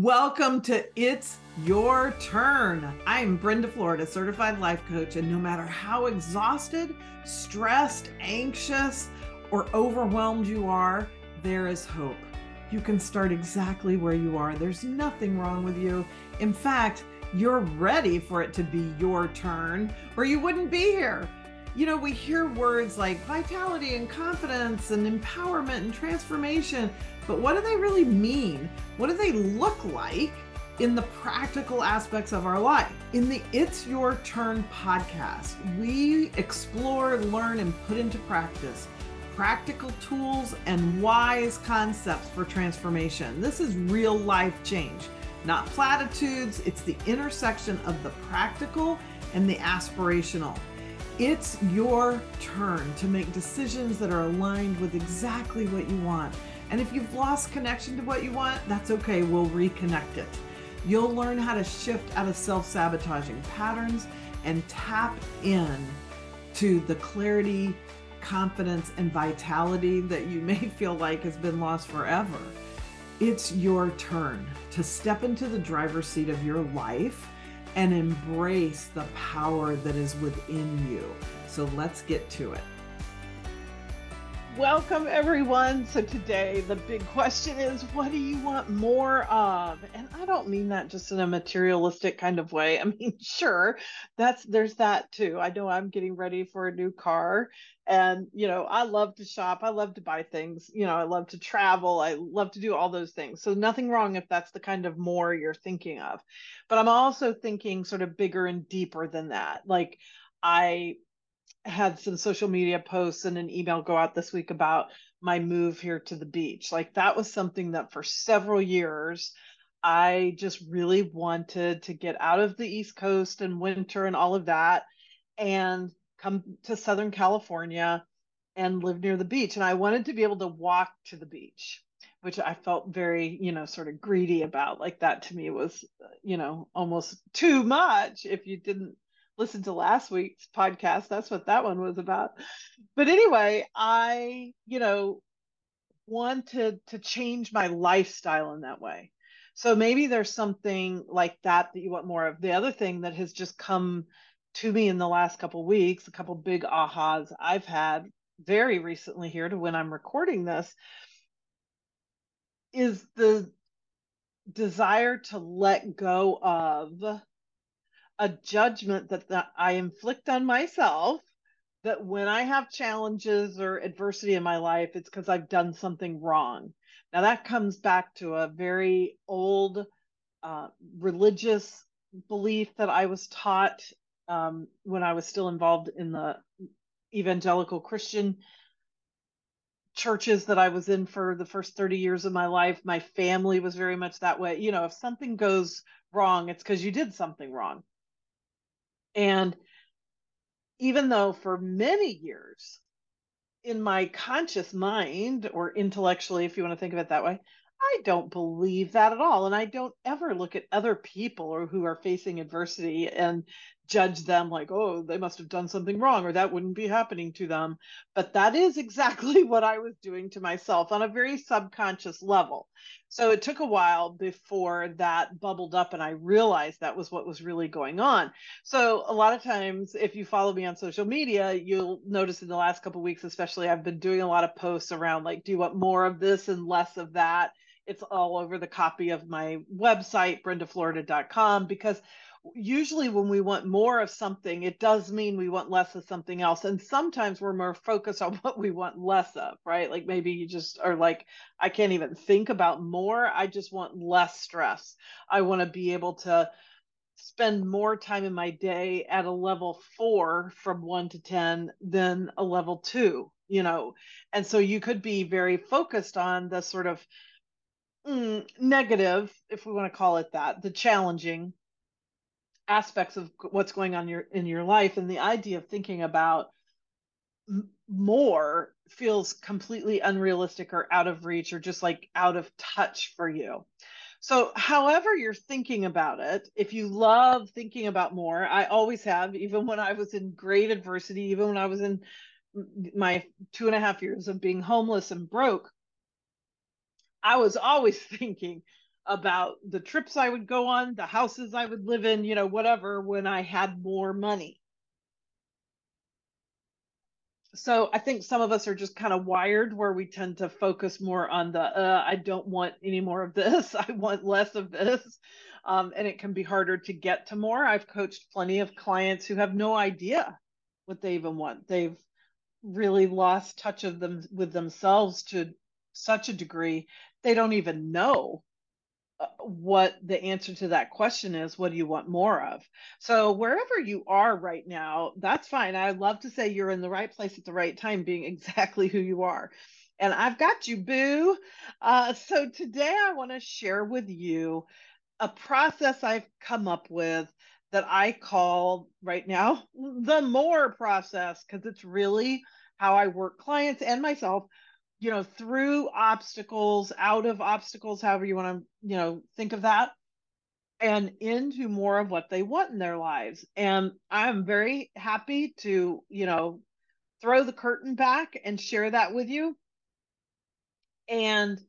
Welcome to It's Your Turn. I'm Brenda Florida, certified life coach, and no matter how exhausted, stressed, anxious, or overwhelmed you are, there is hope. You can start exactly where you are. There's nothing wrong with you. In fact, you're ready for it to be your turn, or you wouldn't be here. You know, we hear words like vitality and confidence and empowerment and transformation, but what do they really mean? What do they look like in the practical aspects of our life? In the It's Your Turn podcast, we explore, learn, and put into practice practical tools and wise concepts for transformation. This is real life change, not platitudes. It's the intersection of the practical and the aspirational. It's your turn to make decisions that are aligned with exactly what you want. And if you've lost connection to what you want, that's okay. We'll reconnect it. You'll learn how to shift out of self sabotaging patterns and tap in to the clarity, confidence, and vitality that you may feel like has been lost forever. It's your turn to step into the driver's seat of your life and embrace the power that is within you. So let's get to it. Welcome, everyone. So, today the big question is what do you want more of? And I don't mean that just in a materialistic kind of way. I mean, sure, that's there's that too. I know I'm getting ready for a new car, and you know, I love to shop, I love to buy things, you know, I love to travel, I love to do all those things. So, nothing wrong if that's the kind of more you're thinking of. But I'm also thinking sort of bigger and deeper than that. Like, I had some social media posts and an email go out this week about my move here to the beach. Like that was something that for several years I just really wanted to get out of the East Coast and winter and all of that and come to Southern California and live near the beach. And I wanted to be able to walk to the beach, which I felt very, you know, sort of greedy about. Like that to me was, you know, almost too much if you didn't listen to last week's podcast. That's what that one was about. But anyway, I, you know, wanted to change my lifestyle in that way. So maybe there's something like that that you want more of. The other thing that has just come to me in the last couple weeks, a couple big ahas I've had very recently here to when I'm recording this is the desire to let go of a judgment that, I inflict on myself that when I have challenges or adversity in my life, it's because I've done something wrong. Now, that comes back to a very old uh, religious belief that I was taught um, when I was still involved in the evangelical Christian churches that I was in for the first 30 years of my life. My family was very much that way. You know, if something goes wrong, it's because you did something wrong. And even though for many years in my conscious mind or intellectually, if you want to think of it that way, I don't believe that at all. And I don't ever look at other people or who are facing adversity and judge them like, oh, they must have done something wrong or that wouldn't be happening to them. But that is exactly what I was doing to myself on a very subconscious level. So it took a while before that bubbled up and I realized that was what was really going on. So a lot of times, if you follow me on social media, you'll notice in the last couple weeks, especially, I've been doing a lot of posts around like, do you want more of this and less of that? It's all over the copy of my website, brendaflorida.com, because usually when we want more of something, it does mean we want less of something else. And sometimes we're more focused on what we want less of, right? Like maybe you just are like, I can't even think about more. I just want less stress. I want to be able to spend more time in my day at a level four from one to 10 than a level two, you know? And so you could be very focused on the sort of mm, negative, if we want to call it that, the challenging aspects of what's going on in your in your life and the idea of thinking about more feels completely unrealistic or out of reach or just like out of touch for you. So however you're thinking about it if you love thinking about more i always have even when i was in great adversity even when i was in my two and a half years of being homeless and broke i was always thinking about the trips I would go on, the houses I would live in, you know, whatever, when I had more money. So I think some of us are just kind of wired where we tend to focus more on the, uh, I don't want any more of this. I want less of this. Um, and it can be harder to get to more. I've coached plenty of clients who have no idea what they even want. They've really lost touch of them with themselves to such a degree they don't even know what the answer to that question is what do you want more of? So wherever you are right now that's fine. I love to say you're in the right place at the right time being exactly who you are. And i've got you boo. Uh, so today i want to share with you a process i've come up with that i call right now the more process because it's really how i work clients and myself you know, through obstacles, out of obstacles, however you want to, you know, think of that, and into more of what they want in their lives. And I'm very happy to, you know, throw the curtain back and share that with you. And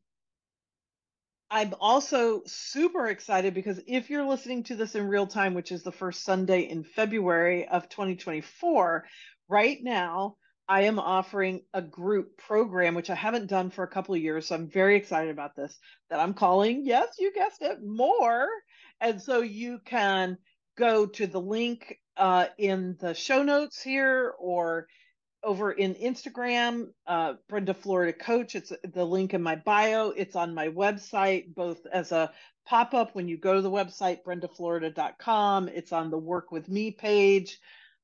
I'm also super excited because if you're listening to this in real time, which is the first Sunday in February of 2024, right now, I am offering a group program, which I haven't done for a couple of years. So I'm very excited about this that I'm calling, yes, you guessed it, more. And so you can go to the link uh, in the show notes here or over in Instagram, uh, Brenda Florida Coach. It's the link in my bio. It's on my website, both as a pop up when you go to the website, brendaflorida.com. It's on the Work With Me page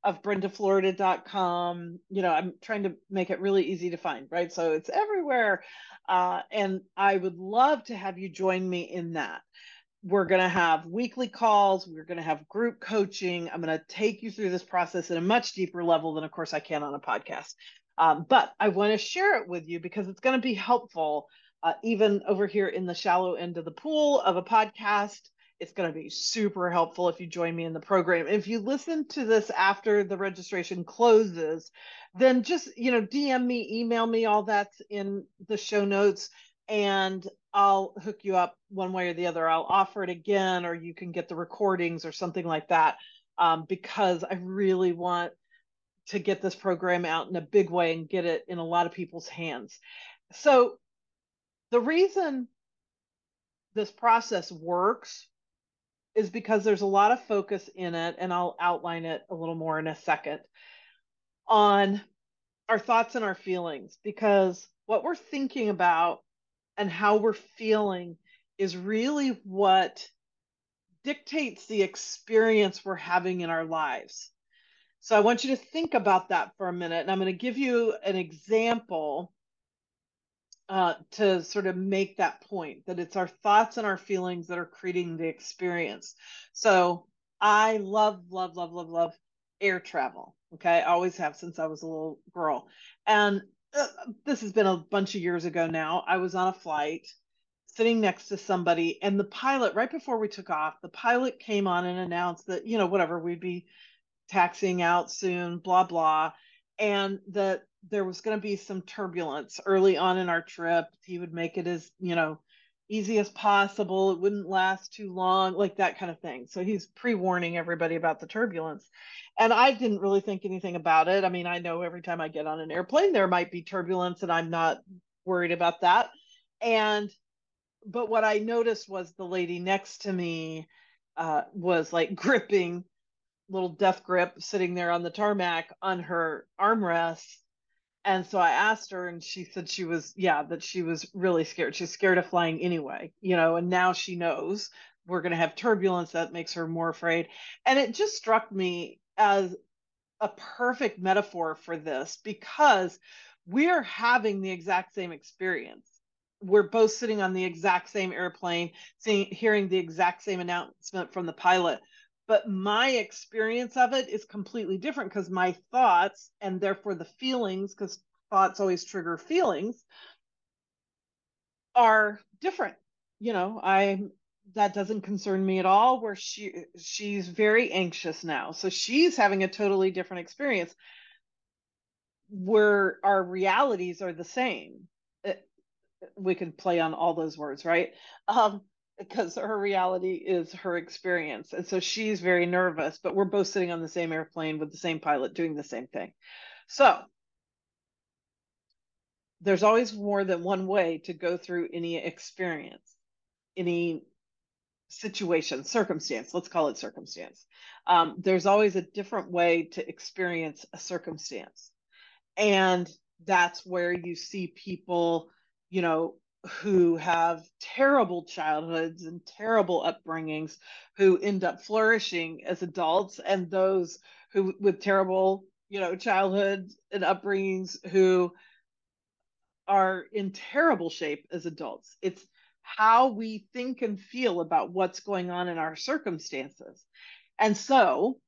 of brendaflorida.com. You know, I'm trying to make it really easy to find, right? So it's everywhere. Uh, and I would love to have you join me in that. We're going to have weekly calls. We're going to have group coaching. I'm going to take you through this process at a much deeper level than, of course, I can on a podcast. Um, but I want to share it with you because it's going to be helpful, uh, even over here in the shallow end of the pool of a podcast it's going to be super helpful if you join me in the program. If you listen to this after the registration closes, then just, you know, DM me, email me, all that's in the show notes and I'll hook you up one way or the other. I'll offer it again, or you can get the recordings or something like that. Um, because I really want to get this program out in a big way and get it in a lot of people's hands. So, the reason this process works is because there's a lot of focus in it, and I'll outline it a little more in a second, on our thoughts and our feelings. Because what we're thinking about and how we're feeling is really what dictates the experience we're having in our lives. So I want you to think about that for a minute. And I'm going to give you an example uh, to sort of make that point that it's our thoughts and our feelings that are creating the experience. So I love, love, love, love, love air travel. Okay. I always have since I was a little girl. And uh, this has been a bunch of years ago now. I was on a flight sitting next to somebody, and the pilot, right before we took off, the pilot came on and announced that, you know, whatever, we'd be taxiing out soon, blah, blah. And that there was going to be some turbulence early on in our trip. He would make it as, you know, easy as possible. It wouldn't last too long, like that kind of thing. So he's pre warning everybody about the turbulence. And I didn't really think anything about it. I mean, I know every time I get on an airplane, there might be turbulence, and I'm not worried about that. And, but what I noticed was the lady next to me uh, was like gripping little death grip sitting there on the tarmac on her armrest and so I asked her, and she said she was, yeah, that she was really scared. She's scared of flying anyway, you know, and now she knows we're going to have turbulence that makes her more afraid. And it just struck me as a perfect metaphor for this because we're having the exact same experience. We're both sitting on the exact same airplane, seeing, hearing the exact same announcement from the pilot but my experience of it is completely different because my thoughts and therefore the feelings because thoughts always trigger feelings are different. You know i that doesn't concern me at all where she she's very anxious now. So she's having a totally different experience where our realities are the same. We can play on all those words right? Um because her reality is her experience. And so she's very nervous, but we're both sitting on the same airplane with the same pilot doing the same thing. So there's always more than one way to go through any experience, any situation, circumstance, let's call it circumstance. Um, there's always a different way to experience a circumstance. And that's where you see people, you know, who have terrible childhoods and terrible upbringings who end up flourishing as adults and those who with terrible you know childhoods and upbringings who are in terrible shape as adults. It's how we think and feel about what's going on in our circumstances. And so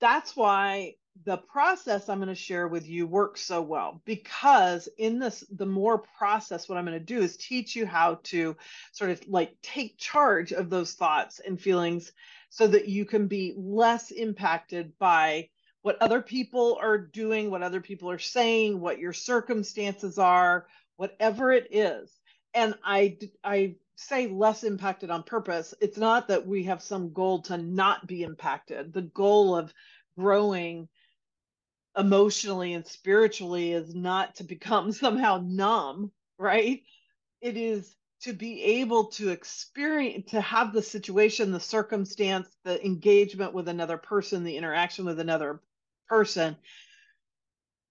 that's why the process I'm going to share with you works so well because in this, the more process, what I'm going to do is teach you how to sort of like take charge of those thoughts and feelings so that you can be less impacted by what other people are doing, what other people are saying, what your circumstances are, whatever it is. And I, I say less impacted on purpose. It's not that we have some goal to not be impacted. The goal of growing emotionally and spiritually is not to become somehow numb, right? It is to be able to experience, to have the situation, the circumstance, the engagement with another person, the interaction with another person,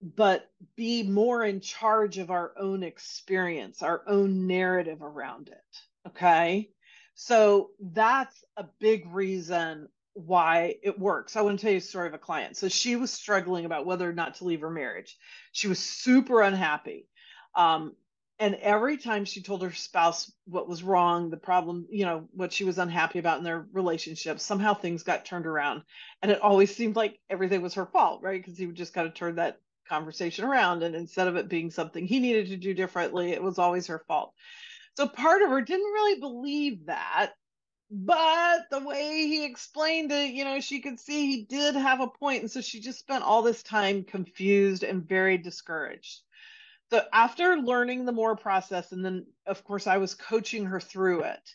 but be more in charge of our own experience, our own narrative around it. Okay. So that's a big reason why it works. I want to tell you a story of a client. So she was struggling about whether or not to leave her marriage. She was super unhappy. Um, and every time she told her spouse what was wrong, the problem, you know, what she was unhappy about in their relationship, somehow things got turned around. And it always seemed like everything was her fault, right? Because he would just kind of turn that conversation around. And instead of it being something he needed to do differently, it was always her fault. So part of her didn't really believe that but the way he explained it, you know, she could see he did have a point, and so she just spent all this time confused and very discouraged. So after learning the more process, and then of course I was coaching her through it,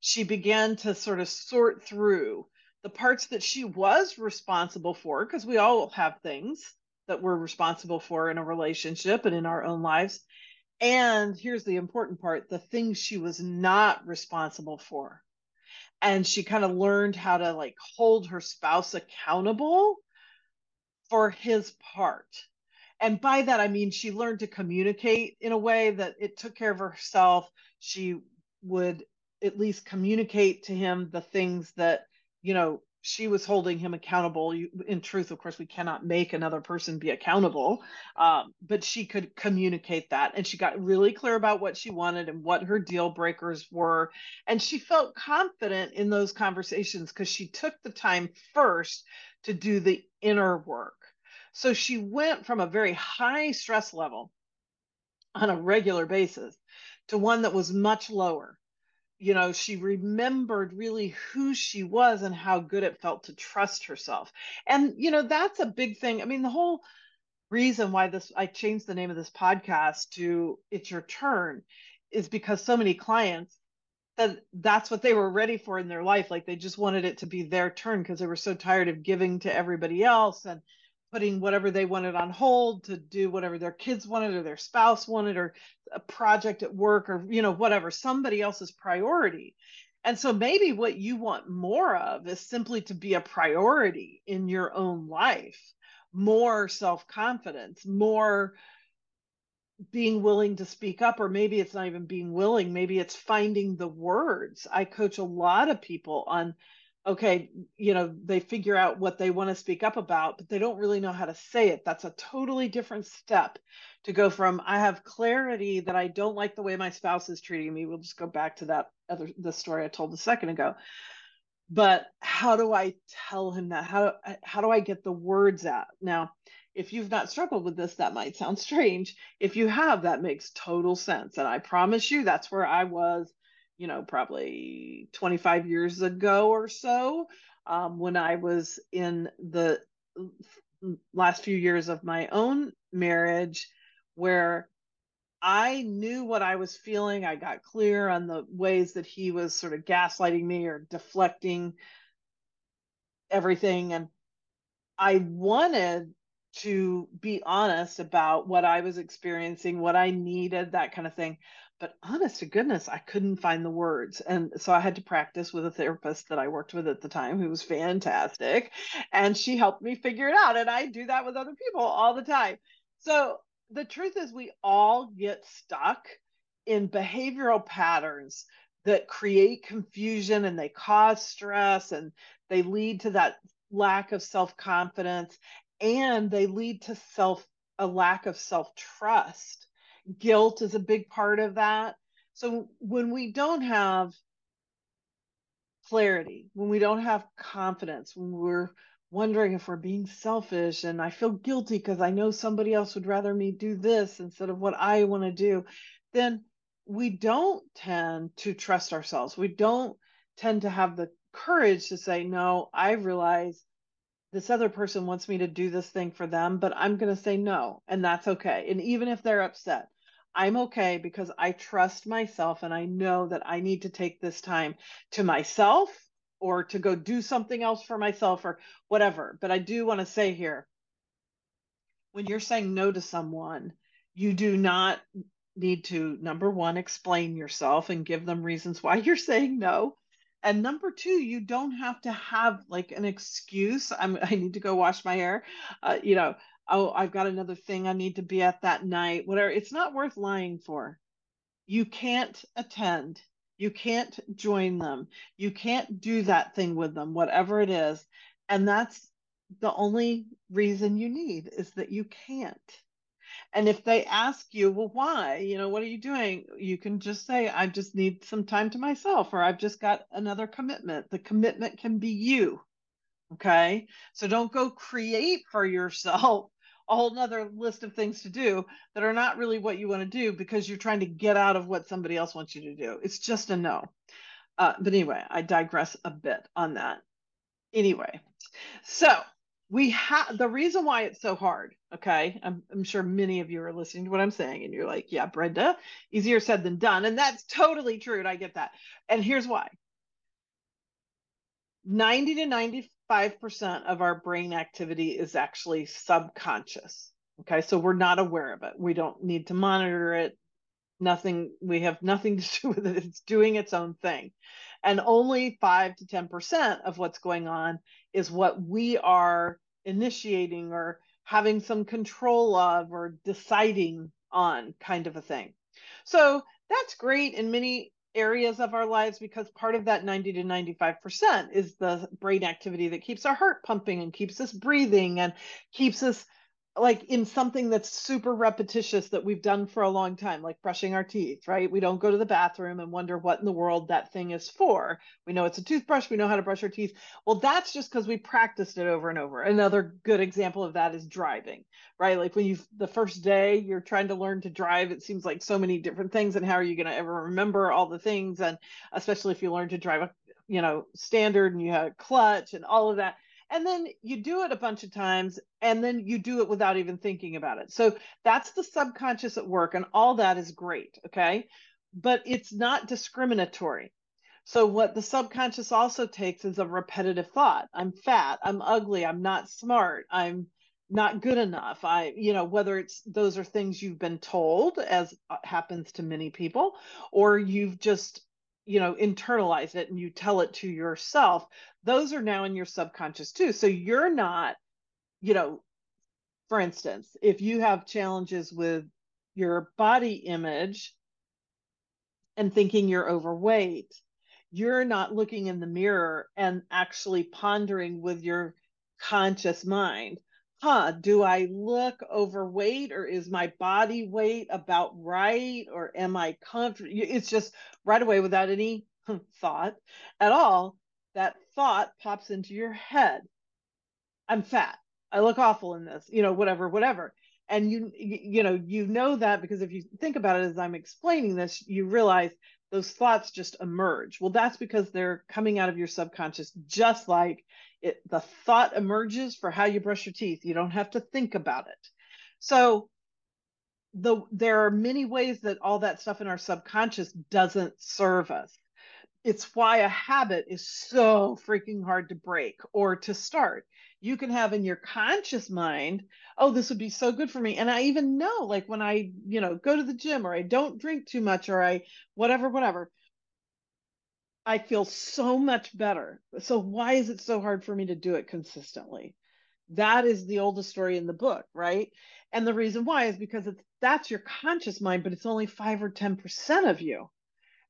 she began to sort of sort through the parts that she was responsible for, because we all have things that we're responsible for in a relationship and in our own lives. And here's the important part the things she was not responsible for and she kind of learned how to like hold her spouse accountable for his part. And by that i mean she learned to communicate in a way that it took care of herself. She would at least communicate to him the things that you know she was holding him accountable. In truth, of course, we cannot make another person be accountable, um, but she could communicate that. And she got really clear about what she wanted and what her deal breakers were. And she felt confident in those conversations because she took the time first to do the inner work. So she went from a very high stress level on a regular basis to one that was much lower you know, she remembered really who she was and how good it felt to trust herself. And, you know, that's a big thing. I mean, the whole reason why this, I changed the name of this podcast to It's Your Turn is because so many clients said that's what they were ready for in their life. Like they just wanted it to be their turn because they were so tired of giving to everybody else and putting whatever they wanted on hold to do whatever their kids wanted or their spouse wanted or a project at work or you know whatever somebody else's priority. And so maybe what you want more of is simply to be a priority in your own life more self-confidence more being willing to speak up or maybe it's not even being willing maybe it's finding the words. I coach a lot of people on okay, you know, they figure out what they want to speak up about, but they don't really know how to say it. That's a totally different step to go from I have clarity that I don't like the way my spouse is treating me. We'll just go back to that other the story I told a second ago. But how do I tell him that? How how do I get the words out? Now, if you've not struggled with this, that might sound strange. If you have, that makes total sense. And I promise you that's where I was you know, probably 25 years ago or so, um, when I was in the last few years of my own marriage, where I knew what I was feeling. I got clear on the ways that he was sort of gaslighting me or deflecting everything. And I wanted to be honest about what I was experiencing, what I needed, that kind of thing. But honest to goodness, I couldn't find the words. And so I had to practice with a therapist that I worked with at the time who was fantastic. And she helped me figure it out. And I do that with other people all the time. So the truth is, we all get stuck in behavioral patterns that create confusion and they cause stress and they lead to that lack of self confidence and they lead to self a lack of self trust. Guilt is a big part of that. So when we don't have clarity, when we don't have confidence, when we're wondering if we're being selfish and I feel guilty because I know somebody else would rather me do this instead of what I want to do, then we don't tend to trust ourselves. We don't tend to have the courage to say, no, I realize this other person wants me to do this thing for them, but I'm going to say no, and that's okay. And even if they're upset, I'm okay because I trust myself and I know that I need to take this time to myself or to go do something else for myself or whatever. But I do want to say here when you're saying no to someone, you do not need to, number one, explain yourself and give them reasons why you're saying no. And number two, you don't have to have like an excuse. I'm, I need to go wash my hair. Uh, you know, oh, I've got another thing I need to be at that night, whatever. It's not worth lying for. You can't attend. You can't join them. You can't do that thing with them, whatever it is. And that's the only reason you need is that you can't. And if they ask you, well, why? You know, what are you doing? You can just say, I just need some time to myself, or I've just got another commitment. The commitment can be you. Okay. So don't go create for yourself a whole nother list of things to do that are not really what you want to do because you're trying to get out of what somebody else wants you to do. It's just a no. Uh, but anyway, I digress a bit on that. Anyway, so we have the reason why it's so hard. Okay, I'm, I'm sure many of you are listening to what I'm saying, and you're like, "Yeah, Brenda, easier said than done," and that's totally true, and I get that. And here's why: 90 to 95% of our brain activity is actually subconscious. Okay, so we're not aware of it. We don't need to monitor it. Nothing, we have nothing to do with it. It's doing its own thing. And only 5 to 10% of what's going on is what we are initiating or having some control of or deciding on kind of a thing. So that's great in many areas of our lives because part of that 90 to 95% is the brain activity that keeps our heart pumping and keeps us breathing and keeps us like in something that's super repetitious that we've done for a long time, like brushing our teeth, right? We don't go to the bathroom and wonder what in the world that thing is for. We know it's a toothbrush, we know how to brush our teeth. Well, that's just because we practiced it over and over. Another good example of that is driving, right? Like when you the first day you're trying to learn to drive, it seems like so many different things, and how are you going to ever remember all the things? And especially if you learn to drive a you know standard and you have a clutch and all of that and then you do it a bunch of times and then you do it without even thinking about it. So that's the subconscious at work and all that is great okay? But it's not discriminatory. So what the subconscious also takes is a repetitive thought. I'm fat i'm ugly i'm not smart i'm not good enough. I you know whether it's those are things you've been told as uh, happens to many people or you've just you know internalize it and you tell it to yourself those are now in your subconscious too. So you're not you know for instance if you have challenges with your body image and thinking you're overweight you're not looking in the mirror and actually pondering with your conscious mind huh, do I look overweight or is my body weight about right or am I comfortable? It's just right away without any hmm, thought at all. That thought pops into your head. I'm fat. I look awful in this, you know, whatever, whatever. And you, you know, you know that because if you think about it as I'm explaining this, you realize those thoughts just emerge. Well, that's because they're coming out of your subconscious, just like it the thought emerges for how you brush your teeth. You don't have to think about it. So the there are many ways that all that stuff in our subconscious doesn't serve us. It's why a habit is so freaking hard to break or to start. You can have in your conscious mind oh this would be so good for me. And i even know like when i you know go to the gym or i don't drink too much or i whatever whatever i feel so much better. So why is it so hard for me to do it consistently? That is the oldest story in the book right? And the reason why is because it's that's your conscious mind but it's only 5 or 10% of you.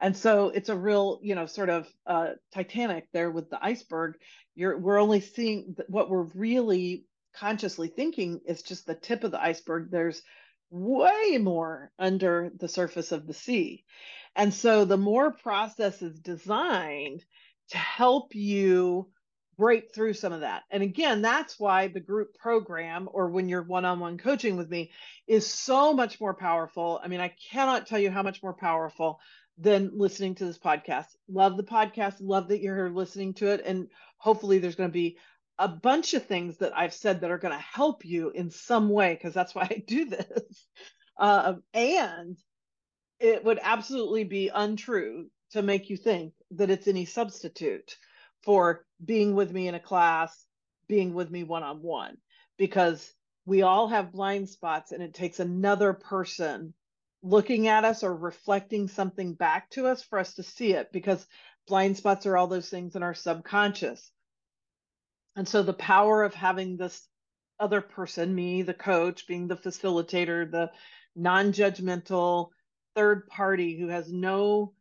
And so it's a real you know sort of uh, titanic there with the iceberg. You're we're only seeing what we're really consciously thinking is just the tip of the iceberg. There's way more under the surface of the sea and so the more process is designed to help you break through some of that. And again, that's why the group program or when you're one on one coaching with me is so much more powerful. I mean, I cannot tell you how much more powerful than listening to this podcast. Love the podcast. Love that you're listening to it. And hopefully, there's going to be a bunch of things that I've said that are going to help you in some way, because that's why I do this. Uh, and it would absolutely be untrue to make you think that it's any substitute for being with me in a class, being with me one on one, because we all have blind spots and it takes another person looking at us or reflecting something back to us for us to see it because blind spots are all those things in our subconscious. And so the power of having this other person, me, the coach, being the facilitator, the non judgmental third party who has no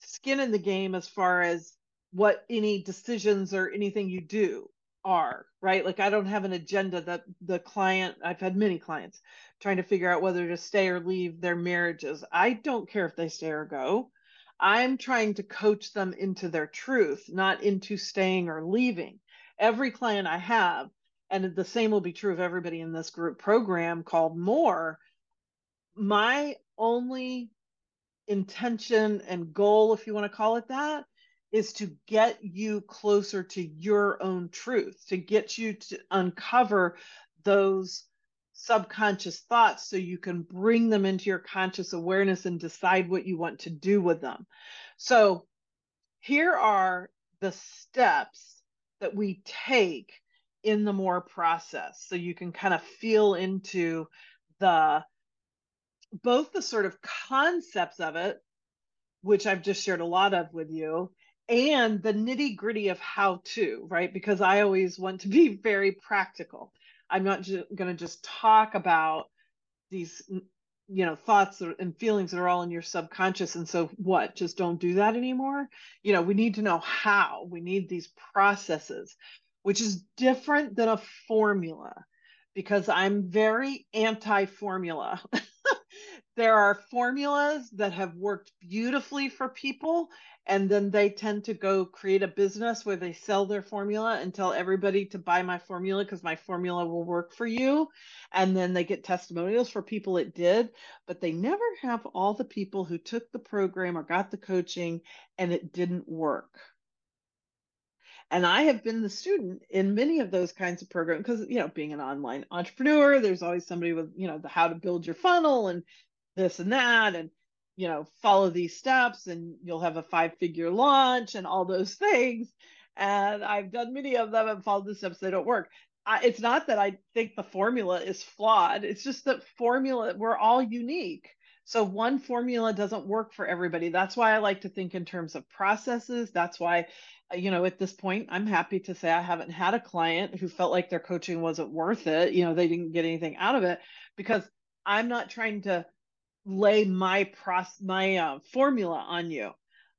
skin in the game as far as what any decisions or anything you do are, right? Like I don't have an agenda that the client, I've had many clients trying to figure out whether to stay or leave their marriages. I don't care if they stay or go. I'm trying to coach them into their truth, not into staying or leaving. Every client I have, and the same will be true of everybody in this group program called More, my only intention and goal, if you want to call it that, is to get you closer to your own truth, to get you to uncover those subconscious thoughts so you can bring them into your conscious awareness and decide what you want to do with them. So, here are the steps that we take in the more process so you can kind of feel into the both the sort of concepts of it which I've just shared a lot of with you and the nitty gritty of how to, right? Because I always want to be very practical. I'm not ju- going to just talk about these, you know, thoughts and feelings that are all in your subconscious. And so, what? Just don't do that anymore? You know, we need to know how. We need these processes, which is different than a formula because I'm very anti formula. there are formulas that have worked beautifully for people and then they tend to go create a business where they sell their formula and tell everybody to buy my formula because my formula will work for you. And then they get testimonials for people it did but they never have all the people who took the program or got the coaching and it didn't work. And I have been the student in many of those kinds of programs because, you know, being an online entrepreneur, there's always somebody with, you know, the how to build your funnel and this and that and you know follow these steps and you'll have a five figure launch and all those things. And i've done many of them and followed the steps they don't work. I, it's not that i think the formula is flawed. It's just that formula we're all unique. So one formula doesn't work for everybody. That's why i like to think in terms of processes. That's why you know at this point i'm happy to say i haven't had a client who felt like their coaching wasn't worth it. You know they didn't get anything out of it because i'm not trying to lay my process my uh, formula on you.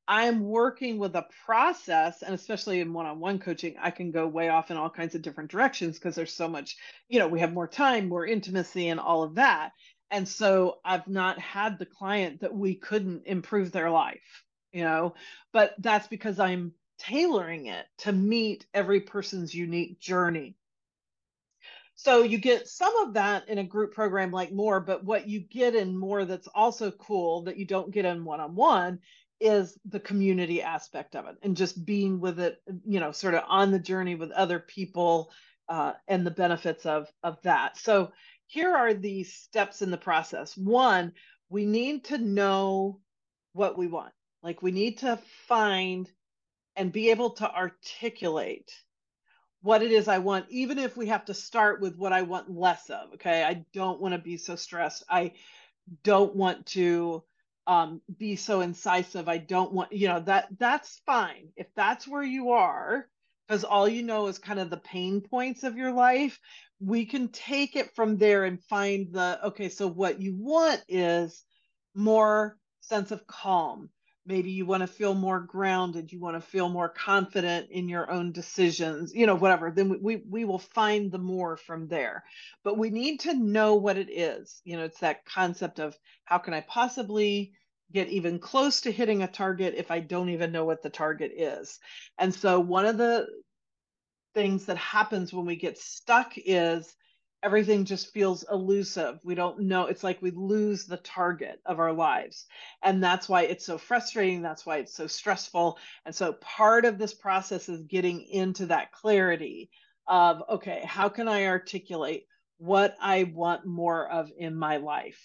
I'm working with a process and especially in one-on-one coaching i can go way off in all kinds of different directions because there's so much you know we have more time more intimacy and all of that. And so i've not had the client that we couldn't improve their life you know? But that's because i'm tailoring it to meet every person's unique journey so you get some of that in a group program like more, but what you get in more that's also cool that you don't get in one on one is the community aspect of it and just being with it, you know, sort of on the journey with other people uh, and the benefits of of that. So here are the steps in the process. One, we need to know what we want. Like we need to find and be able to articulate what it is I want, even if we have to start with what I want less of. Okay. I don't want to be so stressed. I don't want to um, be so incisive. I don't want, you know, that that's fine. If that's where you are, because all you know is kind of the pain points of your life, we can take it from there and find the okay, so what you want is more sense of calm maybe you want to feel more grounded you want to feel more confident in your own decisions you know whatever then we, we will find the more from there. But we need to know what it is you know it's that concept of how can i possibly get even close to hitting a target if i don't even know what the target is? And so one of the things that happens when we get stuck is everything just feels elusive. We don't know. It's like we lose the target of our lives. And that's why it's so frustrating. That's why it's so stressful. And so part of this process is getting into that clarity of, okay, how can I articulate what I want more of in my life?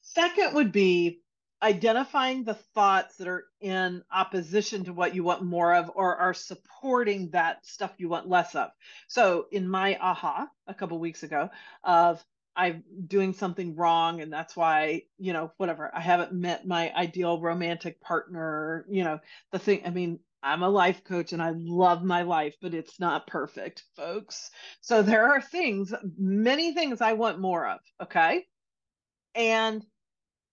Second would be identifying the thoughts that are in opposition to what you want more of or are supporting that stuff you want less of. So in my aha a couple weeks ago of I'm doing something wrong and that's why, you know, whatever, I haven't met my ideal romantic partner, you know, the thing, I mean, I'm a life coach and I love my life, but it's not perfect, folks. So there are things, many things I want more of, okay? And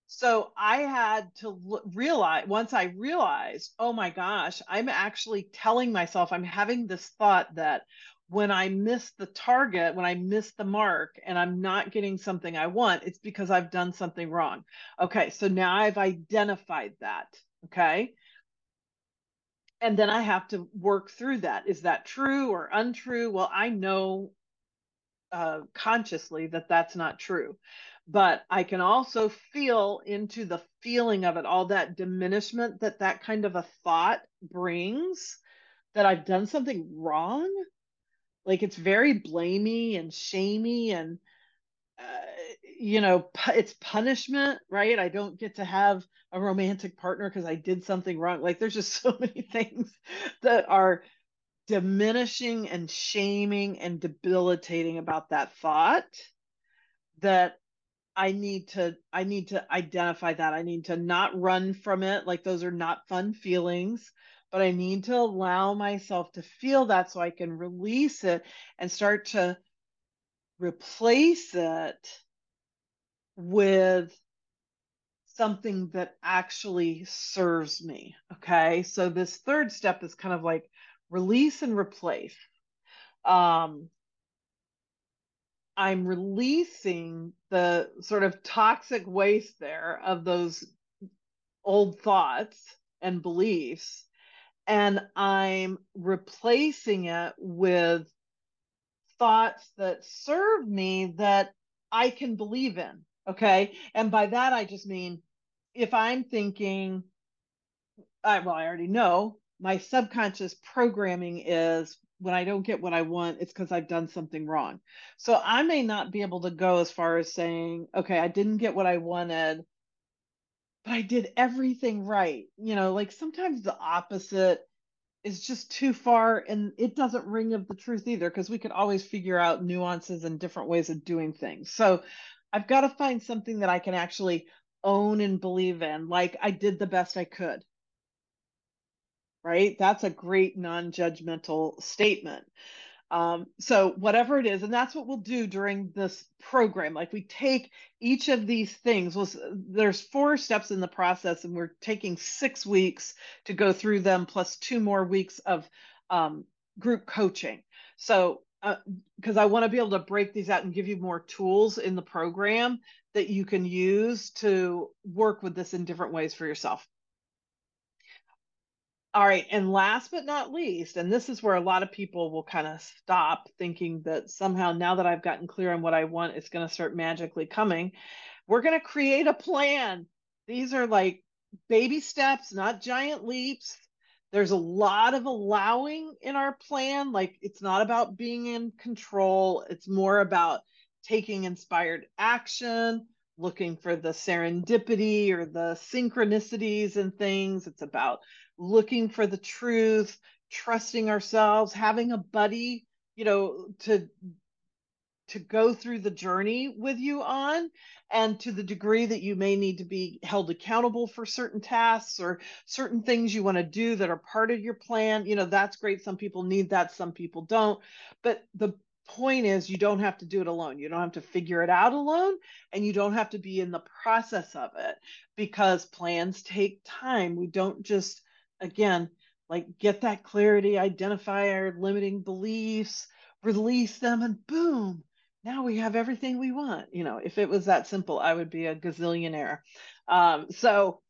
so I had to realize once I realized, oh my gosh, I'm actually telling myself, I'm having this thought that when I miss the target, when I miss the mark and I'm not getting something I want, it's because I've done something wrong. Okay, so now I've identified that. Okay. And then I have to work through that. Is that true or untrue? Well, I know uh, consciously that that's not true but I can also feel into the feeling of it, all that diminishment that that kind of a thought brings that I've done something wrong. Like it's very blamey and shamey and, uh, you know, it's punishment, right? I don't get to have a romantic partner because I did something wrong. Like there's just so many things that are diminishing and shaming and debilitating about that thought that I need to I need to identify that. I need to not run from it like those are not fun feelings, but I need to allow myself to feel that so I can release it and start to replace it with something that actually serves me. Okay? So this third step is kind of like release and replace. Um I'm releasing the sort of toxic waste there of those old thoughts and beliefs, and I'm replacing it with thoughts that serve me that I can believe in. Okay. And by that, I just mean if I'm thinking, I, well, I already know my subconscious programming is when I don't get what I want, it's because I've done something wrong. So I may not be able to go as far as saying, okay, I didn't get what I wanted, but I did everything right. You know, like sometimes the opposite is just too far and it doesn't ring of the truth either because we could always figure out nuances and different ways of doing things. So I've got to find something that I can actually own and believe in. Like I did the best I could right? That's a great non judgmental statement. Um, so, whatever it is, and that's what we'll do during this program. Like, we take each of these things. Well, there's four steps in the process, and we're taking six weeks to go through them, plus two more weeks of um, group coaching. So, because uh, I want to be able to break these out and give you more tools in the program that you can use to work with this in different ways for yourself. All right. And last but not least, and this is where a lot of people will kind of stop thinking that somehow now that I've gotten clear on what I want, it's going to start magically coming. We're going to create a plan. These are like baby steps, not giant leaps. There's a lot of allowing in our plan. Like it's not about being in control, it's more about taking inspired action, looking for the serendipity or the synchronicities and things. It's about looking for the truth, trusting ourselves, having a buddy, you know, to to go through the journey with you on and to the degree that you may need to be held accountable for certain tasks or certain things you want to do that are part of your plan. You know that's great. Some people need that some people don't. But the point is you don't have to do it alone you don't have to figure it out alone and you don't have to be in the process of it because plans take time we don't just again like get that clarity identify our limiting beliefs release them and boom now we have everything we want. You know, if it was that simple, I would be a gazillionaire. Um, so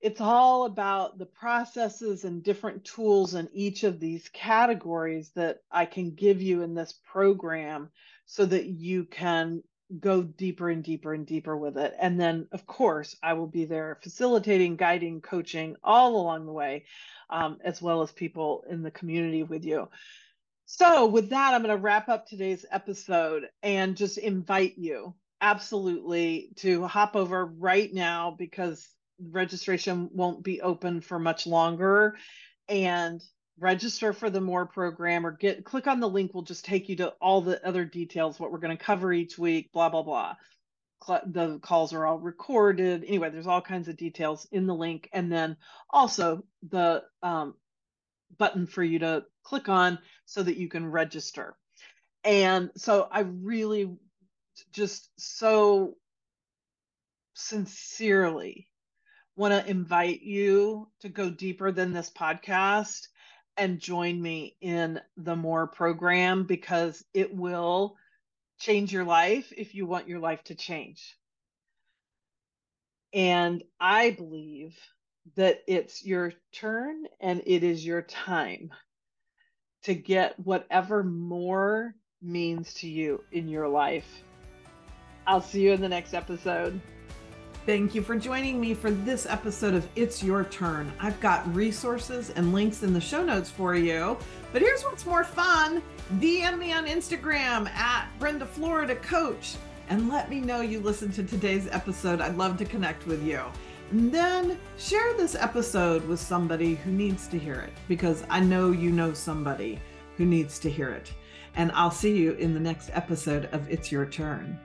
it's all about the processes and different tools in each of these categories that I can give you in this program so that you can go deeper and deeper and deeper with it. And then, of course, I will be there facilitating, guiding, coaching all along the way, um, as well as people in the community with you. So, with that, I'm going to wrap up today's episode and just invite you absolutely to hop over right now because registration won't be open for much longer. And register for the more program or get click on the link. Will just take you to all the other details what we're going to cover each week blah blah blah. The calls are all recorded. Anyway there's all kinds of details in the link. And then also the um, button for you to click on so that you can register. And so I really just so sincerely want to invite you to go deeper than this podcast and join me in the more program because it will change your life if you want your life to change. And I believe that it's your turn and it is your time to get whatever more means to you in your life. I'll see you in the next episode. Thank you for joining me for this episode of It's Your Turn. I've got resources and links in the show notes for you. But here's what's more fun DM me on Instagram at Brenda Florida Coach and let me know you listened to today's episode. I'd love to connect with you. And then share this episode with somebody who needs to hear it because I know you know somebody who needs to hear it. And I'll see you in the next episode of It's Your Turn.